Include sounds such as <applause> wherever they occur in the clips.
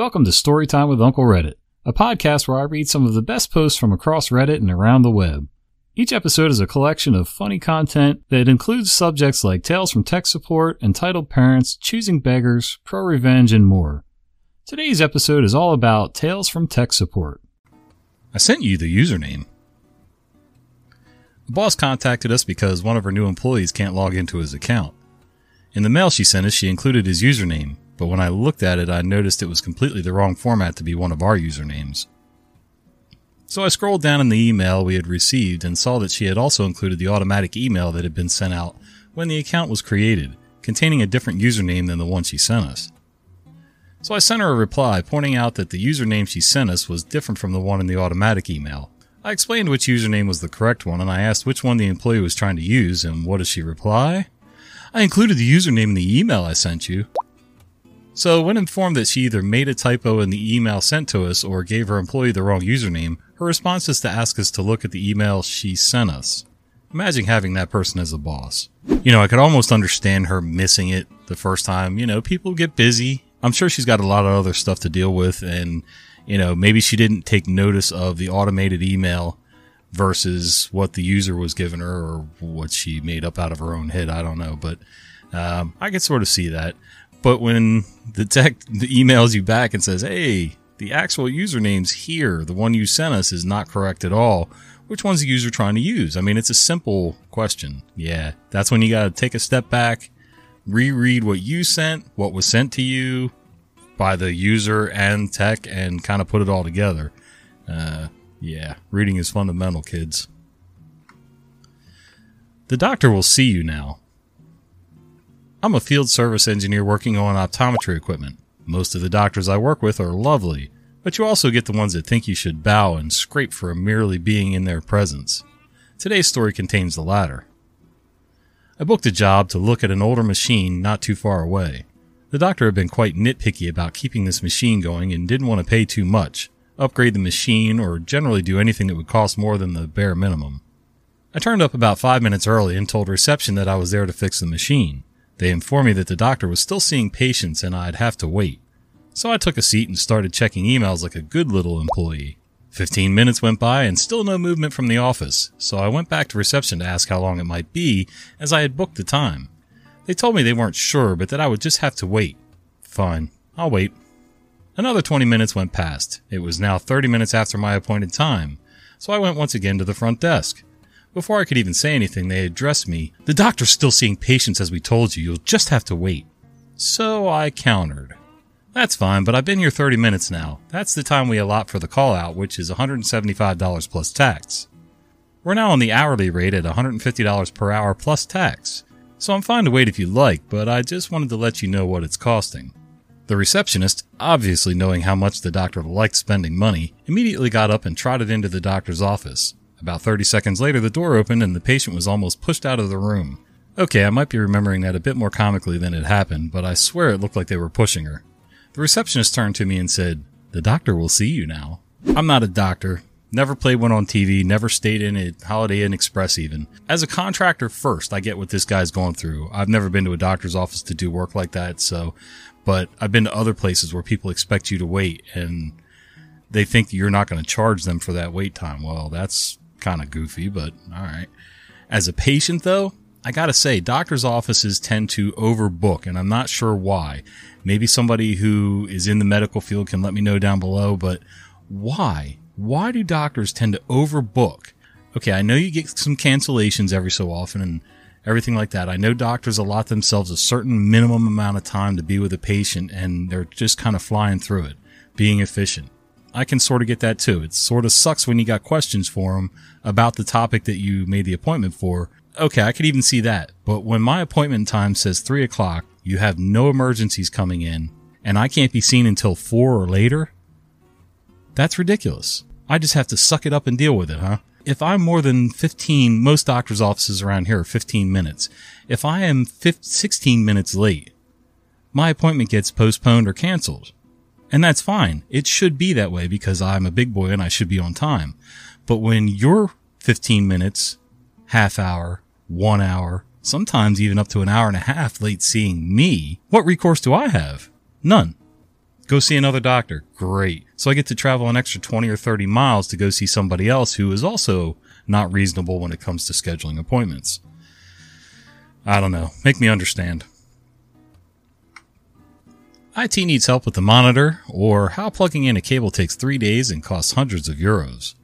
Welcome to Storytime with Uncle Reddit, a podcast where I read some of the best posts from across Reddit and around the web. Each episode is a collection of funny content that includes subjects like tales from tech support, entitled parents, choosing beggars, pro revenge, and more. Today's episode is all about tales from tech support. I sent you the username. The boss contacted us because one of her new employees can't log into his account. In the mail she sent us, she included his username, but when I looked at it, I noticed it was completely the wrong format to be one of our usernames. So I scrolled down in the email we had received and saw that she had also included the automatic email that had been sent out when the account was created, containing a different username than the one she sent us. So I sent her a reply pointing out that the username she sent us was different from the one in the automatic email. I explained which username was the correct one and I asked which one the employee was trying to use, and what does she reply? I included the username in the email I sent you. So, when informed that she either made a typo in the email sent to us or gave her employee the wrong username, her response is to ask us to look at the email she sent us. Imagine having that person as a boss. You know, I could almost understand her missing it the first time. You know, people get busy. I'm sure she's got a lot of other stuff to deal with, and, you know, maybe she didn't take notice of the automated email versus what the user was giving her or what she made up out of her own head. I don't know, but um, I could sort of see that. But when the tech emails you back and says, "Hey, the actual username's here. The one you sent us is not correct at all." Which one's the user trying to use? I mean, it's a simple question. Yeah, that's when you got to take a step back, reread what you sent, what was sent to you by the user and tech, and kind of put it all together. Uh, yeah, reading is fundamental, kids. The doctor will see you now. I'm a field service engineer working on optometry equipment. Most of the doctors I work with are lovely, but you also get the ones that think you should bow and scrape for merely being in their presence. Today's story contains the latter. I booked a job to look at an older machine not too far away. The doctor had been quite nitpicky about keeping this machine going and didn't want to pay too much, upgrade the machine, or generally do anything that would cost more than the bare minimum. I turned up about five minutes early and told reception that I was there to fix the machine. They informed me that the doctor was still seeing patients and I'd have to wait. So I took a seat and started checking emails like a good little employee. Fifteen minutes went by and still no movement from the office, so I went back to reception to ask how long it might be, as I had booked the time. They told me they weren't sure, but that I would just have to wait. Fine, I'll wait. Another 20 minutes went past. It was now 30 minutes after my appointed time, so I went once again to the front desk. Before I could even say anything, they addressed me. The doctor's still seeing patients as we told you. You'll just have to wait. So I countered. That's fine, but I've been here 30 minutes now. That's the time we allot for the call out, which is $175 plus tax. We're now on the hourly rate at $150 per hour plus tax. So I'm fine to wait if you like, but I just wanted to let you know what it's costing. The receptionist, obviously knowing how much the doctor liked spending money, immediately got up and trotted into the doctor's office. About 30 seconds later, the door opened and the patient was almost pushed out of the room. Okay, I might be remembering that a bit more comically than it happened, but I swear it looked like they were pushing her. The receptionist turned to me and said, The doctor will see you now. I'm not a doctor. Never played one on TV, never stayed in a Holiday Inn Express even. As a contractor first, I get what this guy's going through. I've never been to a doctor's office to do work like that, so, but I've been to other places where people expect you to wait and they think you're not going to charge them for that wait time. Well, that's kind of goofy, but all right. As a patient, though, I gotta say, doctors' offices tend to overbook, and I'm not sure why. Maybe somebody who is in the medical field can let me know down below, but why? Why do doctors tend to overbook? Okay, I know you get some cancellations every so often and everything like that. I know doctors allot themselves a certain minimum amount of time to be with a patient and they're just kind of flying through it, being efficient. I can sort of get that too. It sort of sucks when you got questions for them about the topic that you made the appointment for. Okay, I could even see that. But when my appointment time says three o'clock, you have no emergencies coming in, and I can't be seen until four or later, that's ridiculous. I just have to suck it up and deal with it, huh? If I'm more than 15, most doctor's offices around here are 15 minutes. If I am 15, 16 minutes late, my appointment gets postponed or canceled. And that's fine. It should be that way because I'm a big boy and I should be on time. But when you're 15 minutes, half hour, one hour, sometimes even up to an hour and a half late seeing me, what recourse do I have? None. Go see another doctor. Great. So I get to travel an extra 20 or 30 miles to go see somebody else who is also not reasonable when it comes to scheduling appointments. I don't know. Make me understand. IT needs help with the monitor, or how plugging in a cable takes three days and costs hundreds of euros.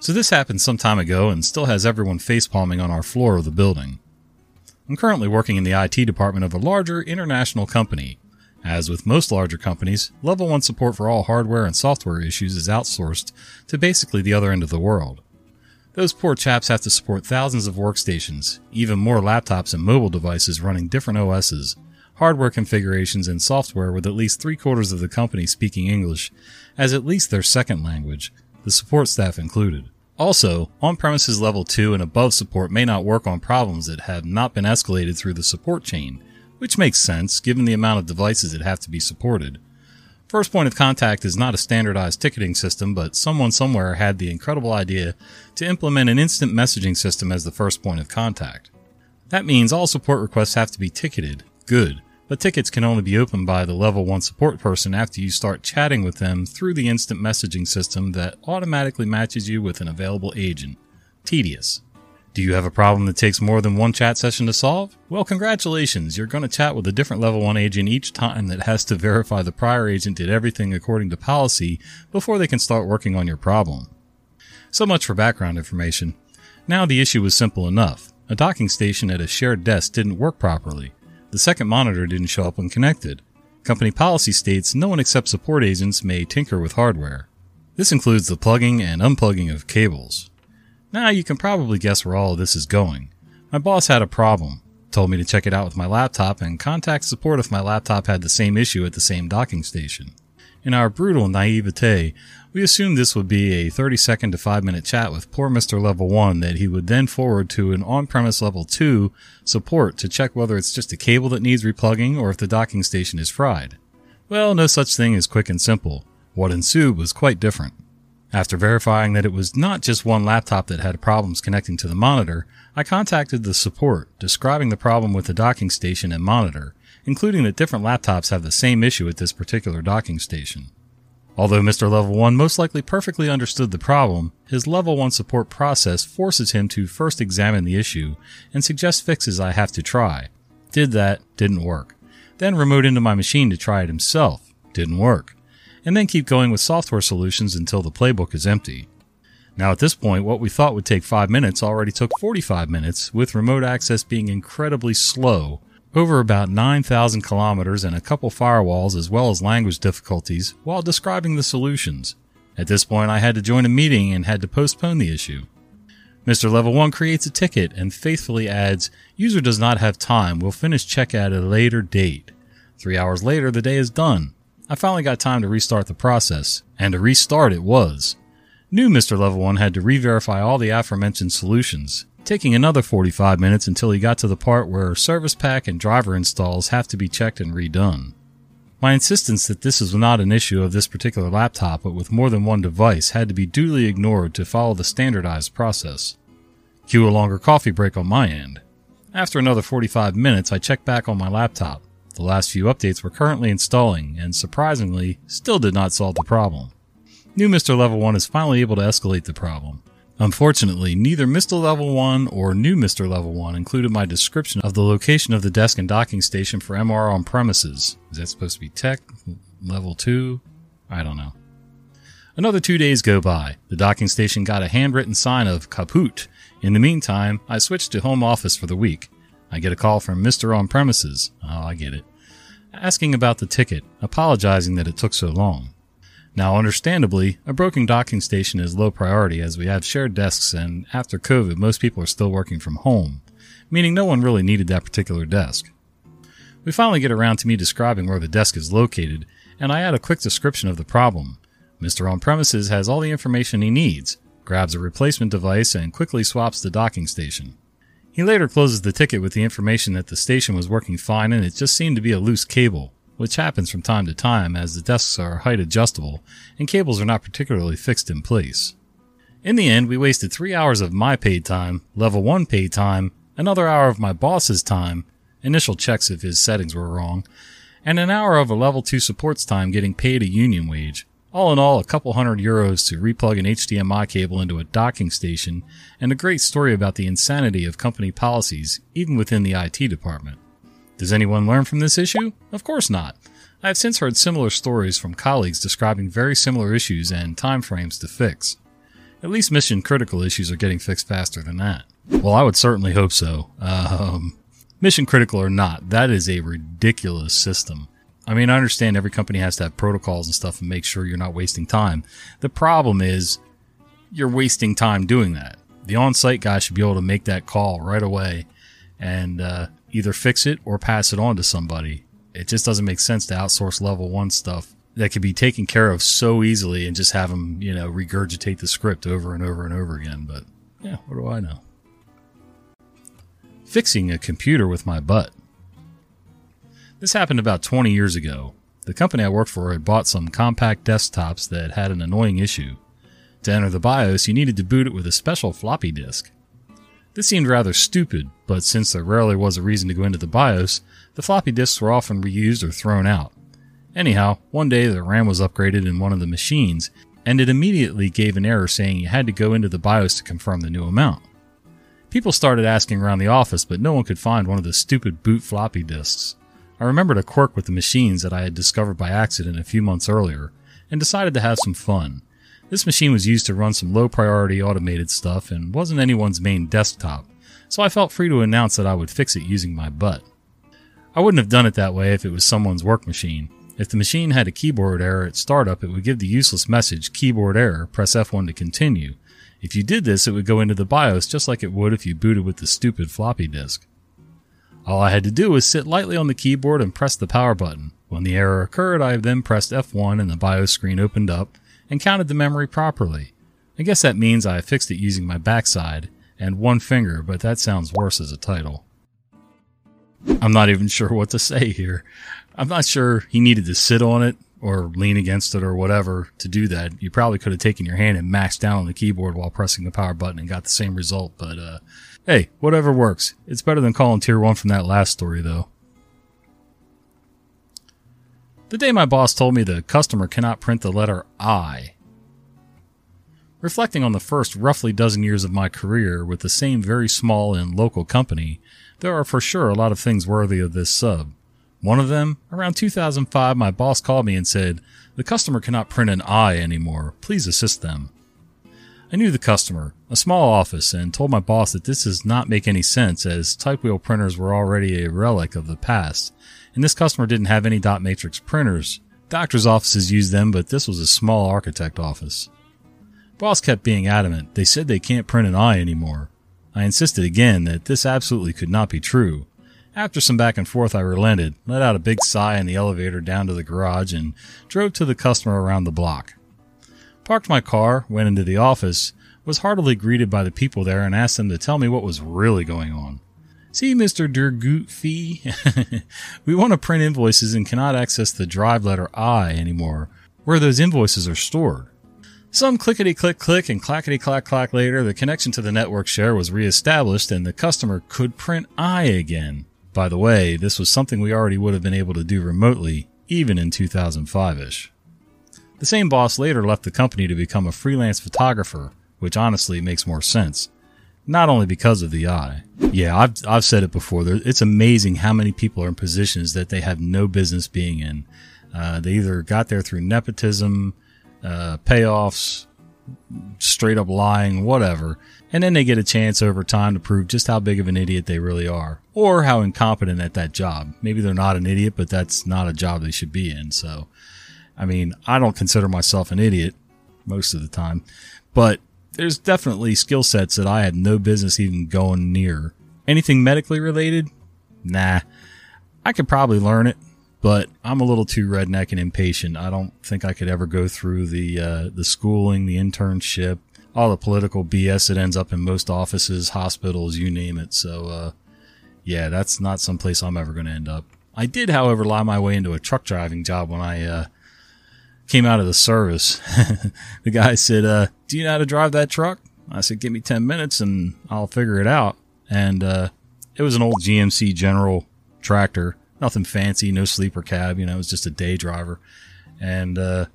So this happened some time ago and still has everyone facepalming on our floor of the building. I'm currently working in the IT department of a larger international company. As with most larger companies, level 1 support for all hardware and software issues is outsourced to basically the other end of the world. Those poor chaps have to support thousands of workstations, even more laptops and mobile devices running different OSs, hardware configurations, and software with at least three quarters of the company speaking English as at least their second language, the support staff included. Also, on-premises level 2 and above support may not work on problems that have not been escalated through the support chain, which makes sense given the amount of devices that have to be supported. First point of contact is not a standardized ticketing system, but someone somewhere had the incredible idea to implement an instant messaging system as the first point of contact. That means all support requests have to be ticketed. Good but tickets can only be opened by the level 1 support person after you start chatting with them through the instant messaging system that automatically matches you with an available agent. Tedious. Do you have a problem that takes more than one chat session to solve? Well, congratulations, you're going to chat with a different level 1 agent each time that has to verify the prior agent did everything according to policy before they can start working on your problem. So much for background information. Now the issue was simple enough. A docking station at a shared desk didn't work properly. The second monitor didn't show up when connected. Company policy states no one except support agents may tinker with hardware. This includes the plugging and unplugging of cables. Now you can probably guess where all of this is going. My boss had a problem, told me to check it out with my laptop and contact support if my laptop had the same issue at the same docking station. In our brutal naivete, we assumed this would be a 30 second to 5 minute chat with poor Mr. Level 1 that he would then forward to an on premise Level 2 support to check whether it's just a cable that needs replugging or if the docking station is fried. Well, no such thing as quick and simple. What ensued was quite different. After verifying that it was not just one laptop that had problems connecting to the monitor, I contacted the support, describing the problem with the docking station and monitor, including that different laptops have the same issue at this particular docking station. Although Mr. Level 1 most likely perfectly understood the problem, his Level 1 support process forces him to first examine the issue and suggest fixes I have to try. Did that, didn't work. Then remote into my machine to try it himself, didn't work. And then keep going with software solutions until the playbook is empty. Now at this point, what we thought would take 5 minutes already took 45 minutes, with remote access being incredibly slow over about 9,000 kilometers and a couple firewalls as well as language difficulties while describing the solutions. At this point, I had to join a meeting and had to postpone the issue. Mr. Level 1 creates a ticket and faithfully adds, User does not have time, we'll finish check at a later date. Three hours later, the day is done. I finally got time to restart the process, and a restart it was. New Mr. Level 1 had to re-verify all the aforementioned solutions taking another 45 minutes until he got to the part where service pack and driver installs have to be checked and redone. My insistence that this is not an issue of this particular laptop but with more than one device had to be duly ignored to follow the standardized process. Cue a longer coffee break on my end. After another 45 minutes, I checked back on my laptop. The last few updates were currently installing and surprisingly still did not solve the problem. New Mr. Level 1 is finally able to escalate the problem. Unfortunately, neither Mr. Level 1 or new Mr. Level 1 included my description of the location of the desk and docking station for MR on premises. Is that supposed to be tech? Level 2? I don't know. Another two days go by. The docking station got a handwritten sign of kaput. In the meantime, I switched to home office for the week. I get a call from Mr. On Premises. Oh, I get it. Asking about the ticket, apologizing that it took so long. Now, understandably, a broken docking station is low priority as we have shared desks and after COVID, most people are still working from home, meaning no one really needed that particular desk. We finally get around to me describing where the desk is located, and I add a quick description of the problem. Mr. On Premises has all the information he needs, grabs a replacement device, and quickly swaps the docking station. He later closes the ticket with the information that the station was working fine and it just seemed to be a loose cable which happens from time to time as the desks are height adjustable and cables are not particularly fixed in place. In the end, we wasted three hours of my paid time, level 1 paid time, another hour of my boss's time, initial checks if his settings were wrong, and an hour of a level 2 supports time getting paid a union wage. All in all, a couple hundred euros to replug an HDMI cable into a docking station, and a great story about the insanity of company policies, even within the IT department. Does anyone learn from this issue? Of course not. I have since heard similar stories from colleagues describing very similar issues and timeframes to fix. At least mission critical issues are getting fixed faster than that. Well, I would certainly hope so. Um, mission critical or not, that is a ridiculous system. I mean, I understand every company has to have protocols and stuff and make sure you're not wasting time. The problem is you're wasting time doing that. The on site guy should be able to make that call right away and uh, either fix it or pass it on to somebody. It just doesn't make sense to outsource level one stuff that could be taken care of so easily and just have them, you know, regurgitate the script over and over and over again. But yeah, what do I know? Fixing a computer with my butt. This happened about 20 years ago. The company I worked for had bought some compact desktops that had an annoying issue. To enter the BIOS, you needed to boot it with a special floppy disk. This seemed rather stupid, but since there rarely was a reason to go into the BIOS, the floppy disks were often reused or thrown out. Anyhow, one day the RAM was upgraded in one of the machines, and it immediately gave an error saying you had to go into the BIOS to confirm the new amount. People started asking around the office, but no one could find one of the stupid boot floppy disks. I remembered a quirk with the machines that I had discovered by accident a few months earlier, and decided to have some fun. This machine was used to run some low priority automated stuff and wasn't anyone's main desktop, so I felt free to announce that I would fix it using my butt. I wouldn't have done it that way if it was someone's work machine. If the machine had a keyboard error at startup, it would give the useless message, keyboard error, press F1 to continue. If you did this, it would go into the BIOS just like it would if you booted with the stupid floppy disk. All I had to do was sit lightly on the keyboard and press the power button. When the error occurred, I then pressed F1 and the BIOS screen opened up and counted the memory properly. I guess that means I fixed it using my backside and one finger, but that sounds worse as a title. I'm not even sure what to say here. I'm not sure he needed to sit on it or lean against it or whatever to do that. You probably could have taken your hand and maxed down on the keyboard while pressing the power button and got the same result, but uh, Hey, whatever works. It's better than calling tier 1 from that last story, though. The day my boss told me the customer cannot print the letter I. Reflecting on the first roughly dozen years of my career with the same very small and local company, there are for sure a lot of things worthy of this sub. One of them, around 2005, my boss called me and said, The customer cannot print an I anymore. Please assist them. I knew the customer, a small office, and told my boss that this does not make any sense as typewheel printers were already a relic of the past, and this customer didn't have any dot matrix printers. Doctors' offices used them, but this was a small architect office. Boss kept being adamant. They said they can't print an eye anymore. I insisted again that this absolutely could not be true. After some back and forth, I relented, let out a big sigh in the elevator down to the garage, and drove to the customer around the block parked my car, went into the office, was heartily greeted by the people there, and asked them to tell me what was really going on. See, Mr. Durgut Fee, <laughs> we want to print invoices and cannot access the drive letter I anymore, where those invoices are stored. Some clickety click click and clackety clack clack later, the connection to the network share was reestablished and the customer could print I again. By the way, this was something we already would have been able to do remotely, even in 2005 ish. The same boss later left the company to become a freelance photographer, which honestly makes more sense. Not only because of the eye. Yeah, I've, I've said it before. It's amazing how many people are in positions that they have no business being in. Uh, they either got there through nepotism, uh, payoffs, straight up lying, whatever. And then they get a chance over time to prove just how big of an idiot they really are. Or how incompetent at that job. Maybe they're not an idiot, but that's not a job they should be in. So, I mean, I don't consider myself an idiot most of the time, but there's definitely skill sets that I had no business even going near. Anything medically related? Nah. I could probably learn it, but I'm a little too redneck and impatient. I don't think I could ever go through the uh, the schooling, the internship, all the political BS that ends up in most offices, hospitals, you name it. So, uh, yeah, that's not some place I'm ever going to end up. I did, however, lie my way into a truck driving job when I uh, came out of the service. <laughs> the guy said, uh, do you know how to drive that truck? I said, give me 10 minutes and I'll figure it out. And, uh, it was an old GMC General tractor. Nothing fancy, no sleeper cab. You know, it was just a day driver, and uh,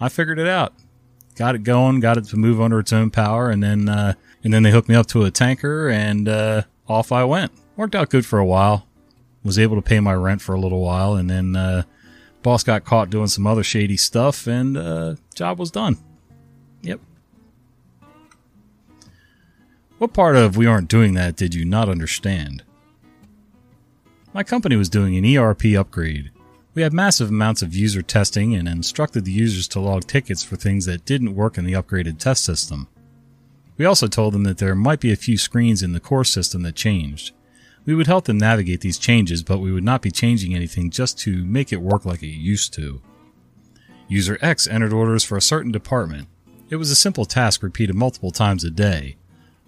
I figured it out. Got it going, got it to move under its own power, and then uh, and then they hooked me up to a tanker, and uh, off I went. Worked out good for a while. Was able to pay my rent for a little while, and then uh, boss got caught doing some other shady stuff, and uh, job was done. What part of we aren't doing that did you not understand? My company was doing an ERP upgrade. We had massive amounts of user testing and instructed the users to log tickets for things that didn't work in the upgraded test system. We also told them that there might be a few screens in the core system that changed. We would help them navigate these changes, but we would not be changing anything just to make it work like it used to. User X entered orders for a certain department. It was a simple task repeated multiple times a day.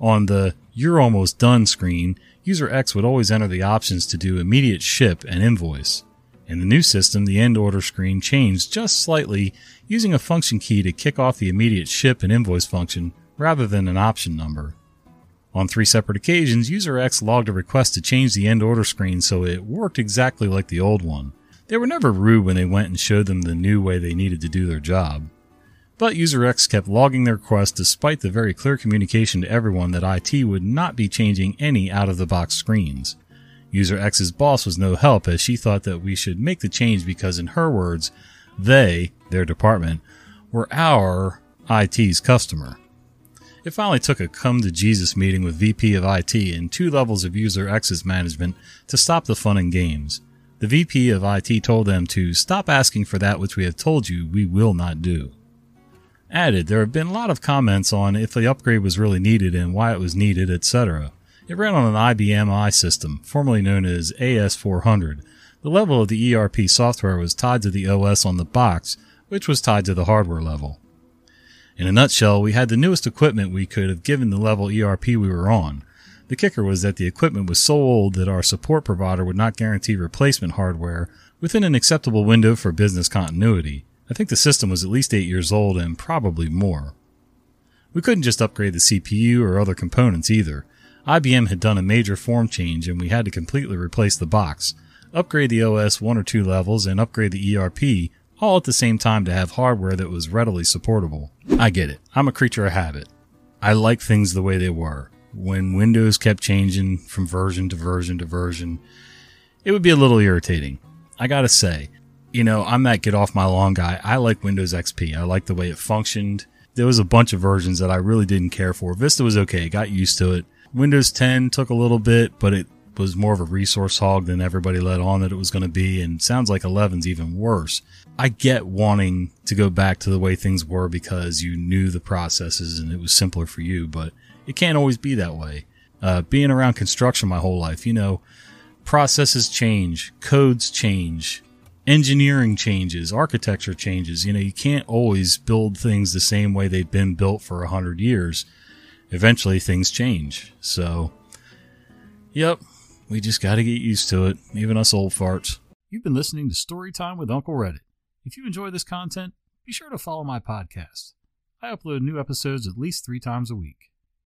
On the You're Almost Done screen, user X would always enter the options to do immediate ship and invoice. In the new system, the end order screen changed just slightly using a function key to kick off the immediate ship and invoice function rather than an option number. On three separate occasions, user X logged a request to change the end order screen so it worked exactly like the old one. They were never rude when they went and showed them the new way they needed to do their job. But user X kept logging their request despite the very clear communication to everyone that IT would not be changing any out of the box screens. User X's boss was no help as she thought that we should make the change because, in her words, they, their department, were our IT's customer. It finally took a come to Jesus meeting with VP of IT and two levels of User X's management to stop the fun and games. The VP of IT told them to stop asking for that which we have told you we will not do. Added, there have been a lot of comments on if the upgrade was really needed and why it was needed, etc. It ran on an IBM i system, formerly known as AS400. The level of the ERP software was tied to the OS on the box, which was tied to the hardware level. In a nutshell, we had the newest equipment we could have given the level ERP we were on. The kicker was that the equipment was so old that our support provider would not guarantee replacement hardware within an acceptable window for business continuity. I think the system was at least 8 years old and probably more. We couldn't just upgrade the CPU or other components either. IBM had done a major form change and we had to completely replace the box, upgrade the OS one or two levels, and upgrade the ERP all at the same time to have hardware that was readily supportable. I get it. I'm a creature of habit. I like things the way they were. When Windows kept changing from version to version to version, it would be a little irritating. I gotta say, you know, I'm that get off my lawn guy. I like Windows XP. I like the way it functioned. There was a bunch of versions that I really didn't care for. Vista was okay. Got used to it. Windows 10 took a little bit, but it was more of a resource hog than everybody let on that it was going to be. And sounds like 11's even worse. I get wanting to go back to the way things were because you knew the processes and it was simpler for you, but it can't always be that way. Uh, being around construction my whole life, you know, processes change, codes change, engineering changes, architecture changes. You know, you can't always build things the same way they've been built for a hundred years. Eventually things change. So, yep, we just got to get used to it, even us old farts. You've been listening to Storytime with Uncle Reddit. If you enjoy this content, be sure to follow my podcast. I upload new episodes at least three times a week.